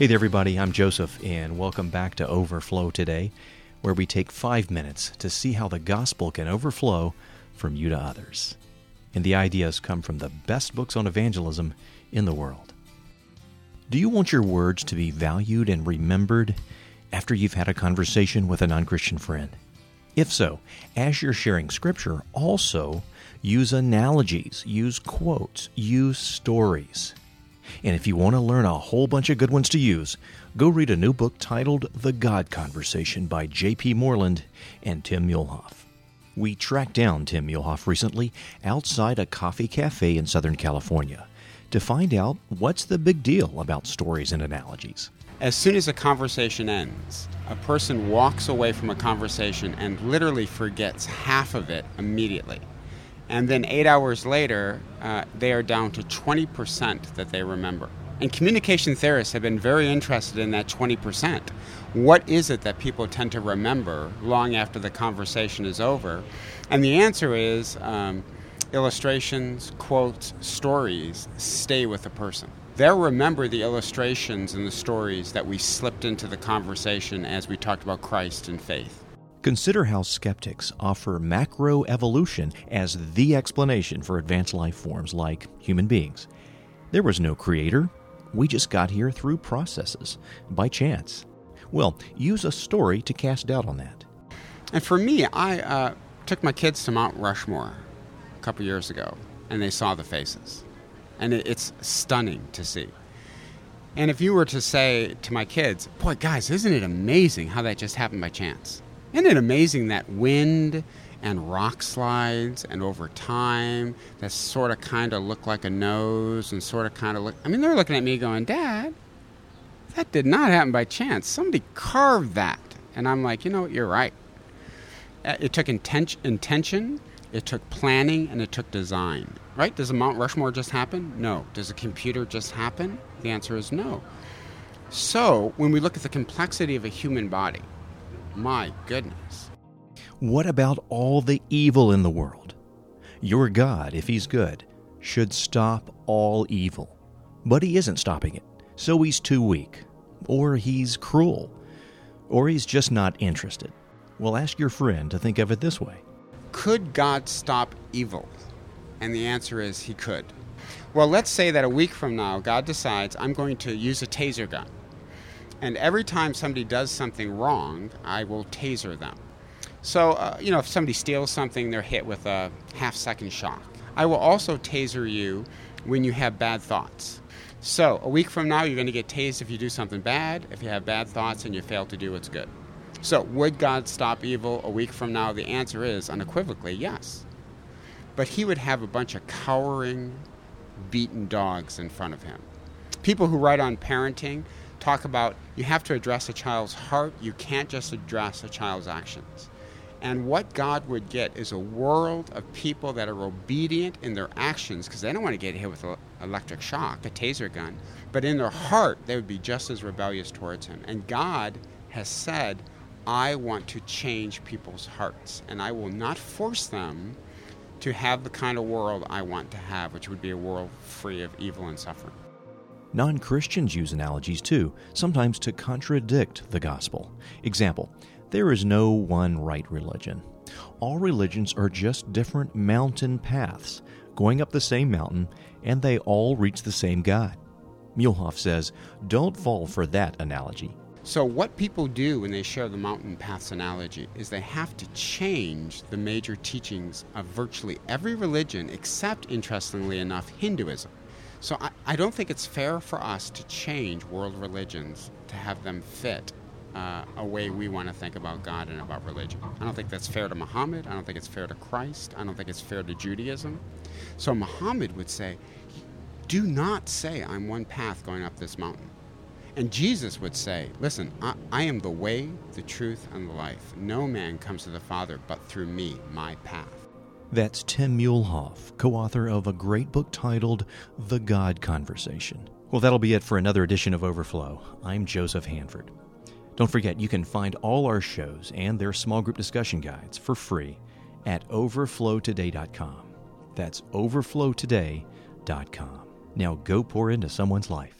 Hey there, everybody. I'm Joseph, and welcome back to Overflow today, where we take five minutes to see how the gospel can overflow from you to others. And the ideas come from the best books on evangelism in the world. Do you want your words to be valued and remembered after you've had a conversation with a non Christian friend? If so, as you're sharing scripture, also use analogies, use quotes, use stories. And if you want to learn a whole bunch of good ones to use, go read a new book titled The God Conversation by J.P. Moreland and Tim Muehlhoff. We tracked down Tim Muehlhoff recently outside a coffee cafe in Southern California to find out what's the big deal about stories and analogies. As soon as a conversation ends, a person walks away from a conversation and literally forgets half of it immediately. And then eight hours later, uh, they are down to 20% that they remember. And communication theorists have been very interested in that 20%. What is it that people tend to remember long after the conversation is over? And the answer is um, illustrations, quotes, stories stay with a person. They'll remember the illustrations and the stories that we slipped into the conversation as we talked about Christ and faith. Consider how skeptics offer macroevolution as the explanation for advanced life forms like human beings. There was no creator, we just got here through processes, by chance. Well, use a story to cast doubt on that. And for me, I uh, took my kids to Mount Rushmore a couple years ago, and they saw the faces. And it, it's stunning to see. And if you were to say to my kids, boy, guys, isn't it amazing how that just happened by chance? Isn't it amazing that wind and rock slides and over time that sort of kind of look like a nose and sort of kind of look. I mean, they're looking at me going, Dad, that did not happen by chance. Somebody carved that. And I'm like, you know what? You're right. Uh, it took inten- intention, it took planning, and it took design. Right? Does a Mount Rushmore just happen? No. Does a computer just happen? The answer is no. So, when we look at the complexity of a human body, my goodness. What about all the evil in the world? Your God, if He's good, should stop all evil. But He isn't stopping it, so He's too weak, or He's cruel, or He's just not interested. Well, ask your friend to think of it this way Could God stop evil? And the answer is He could. Well, let's say that a week from now, God decides I'm going to use a taser gun. And every time somebody does something wrong, I will taser them. So, uh, you know, if somebody steals something, they're hit with a half second shock. I will also taser you when you have bad thoughts. So, a week from now, you're going to get tased if you do something bad, if you have bad thoughts and you fail to do what's good. So, would God stop evil a week from now? The answer is unequivocally yes. But he would have a bunch of cowering, beaten dogs in front of him. People who write on parenting talk about you have to address a child's heart, you can't just address a child's actions. And what God would get is a world of people that are obedient in their actions because they don't want to get hit with an electric shock, a taser gun, but in their heart, they would be just as rebellious towards Him. And God has said, I want to change people's hearts, and I will not force them to have the kind of world I want to have, which would be a world free of evil and suffering. Non Christians use analogies too, sometimes to contradict the gospel. Example There is no one right religion. All religions are just different mountain paths, going up the same mountain, and they all reach the same God. Muehlhoff says, Don't fall for that analogy. So, what people do when they share the mountain paths analogy is they have to change the major teachings of virtually every religion, except, interestingly enough, Hinduism. So I, I don't think it's fair for us to change world religions to have them fit uh, a way we want to think about God and about religion. I don't think that's fair to Muhammad. I don't think it's fair to Christ. I don't think it's fair to Judaism. So Muhammad would say, Do not say I'm one path going up this mountain. And Jesus would say, Listen, I, I am the way, the truth, and the life. No man comes to the Father but through me, my path. That's Tim Muehlhoff, co author of a great book titled The God Conversation. Well, that'll be it for another edition of Overflow. I'm Joseph Hanford. Don't forget, you can find all our shows and their small group discussion guides for free at overflowtoday.com. That's overflowtoday.com. Now go pour into someone's life.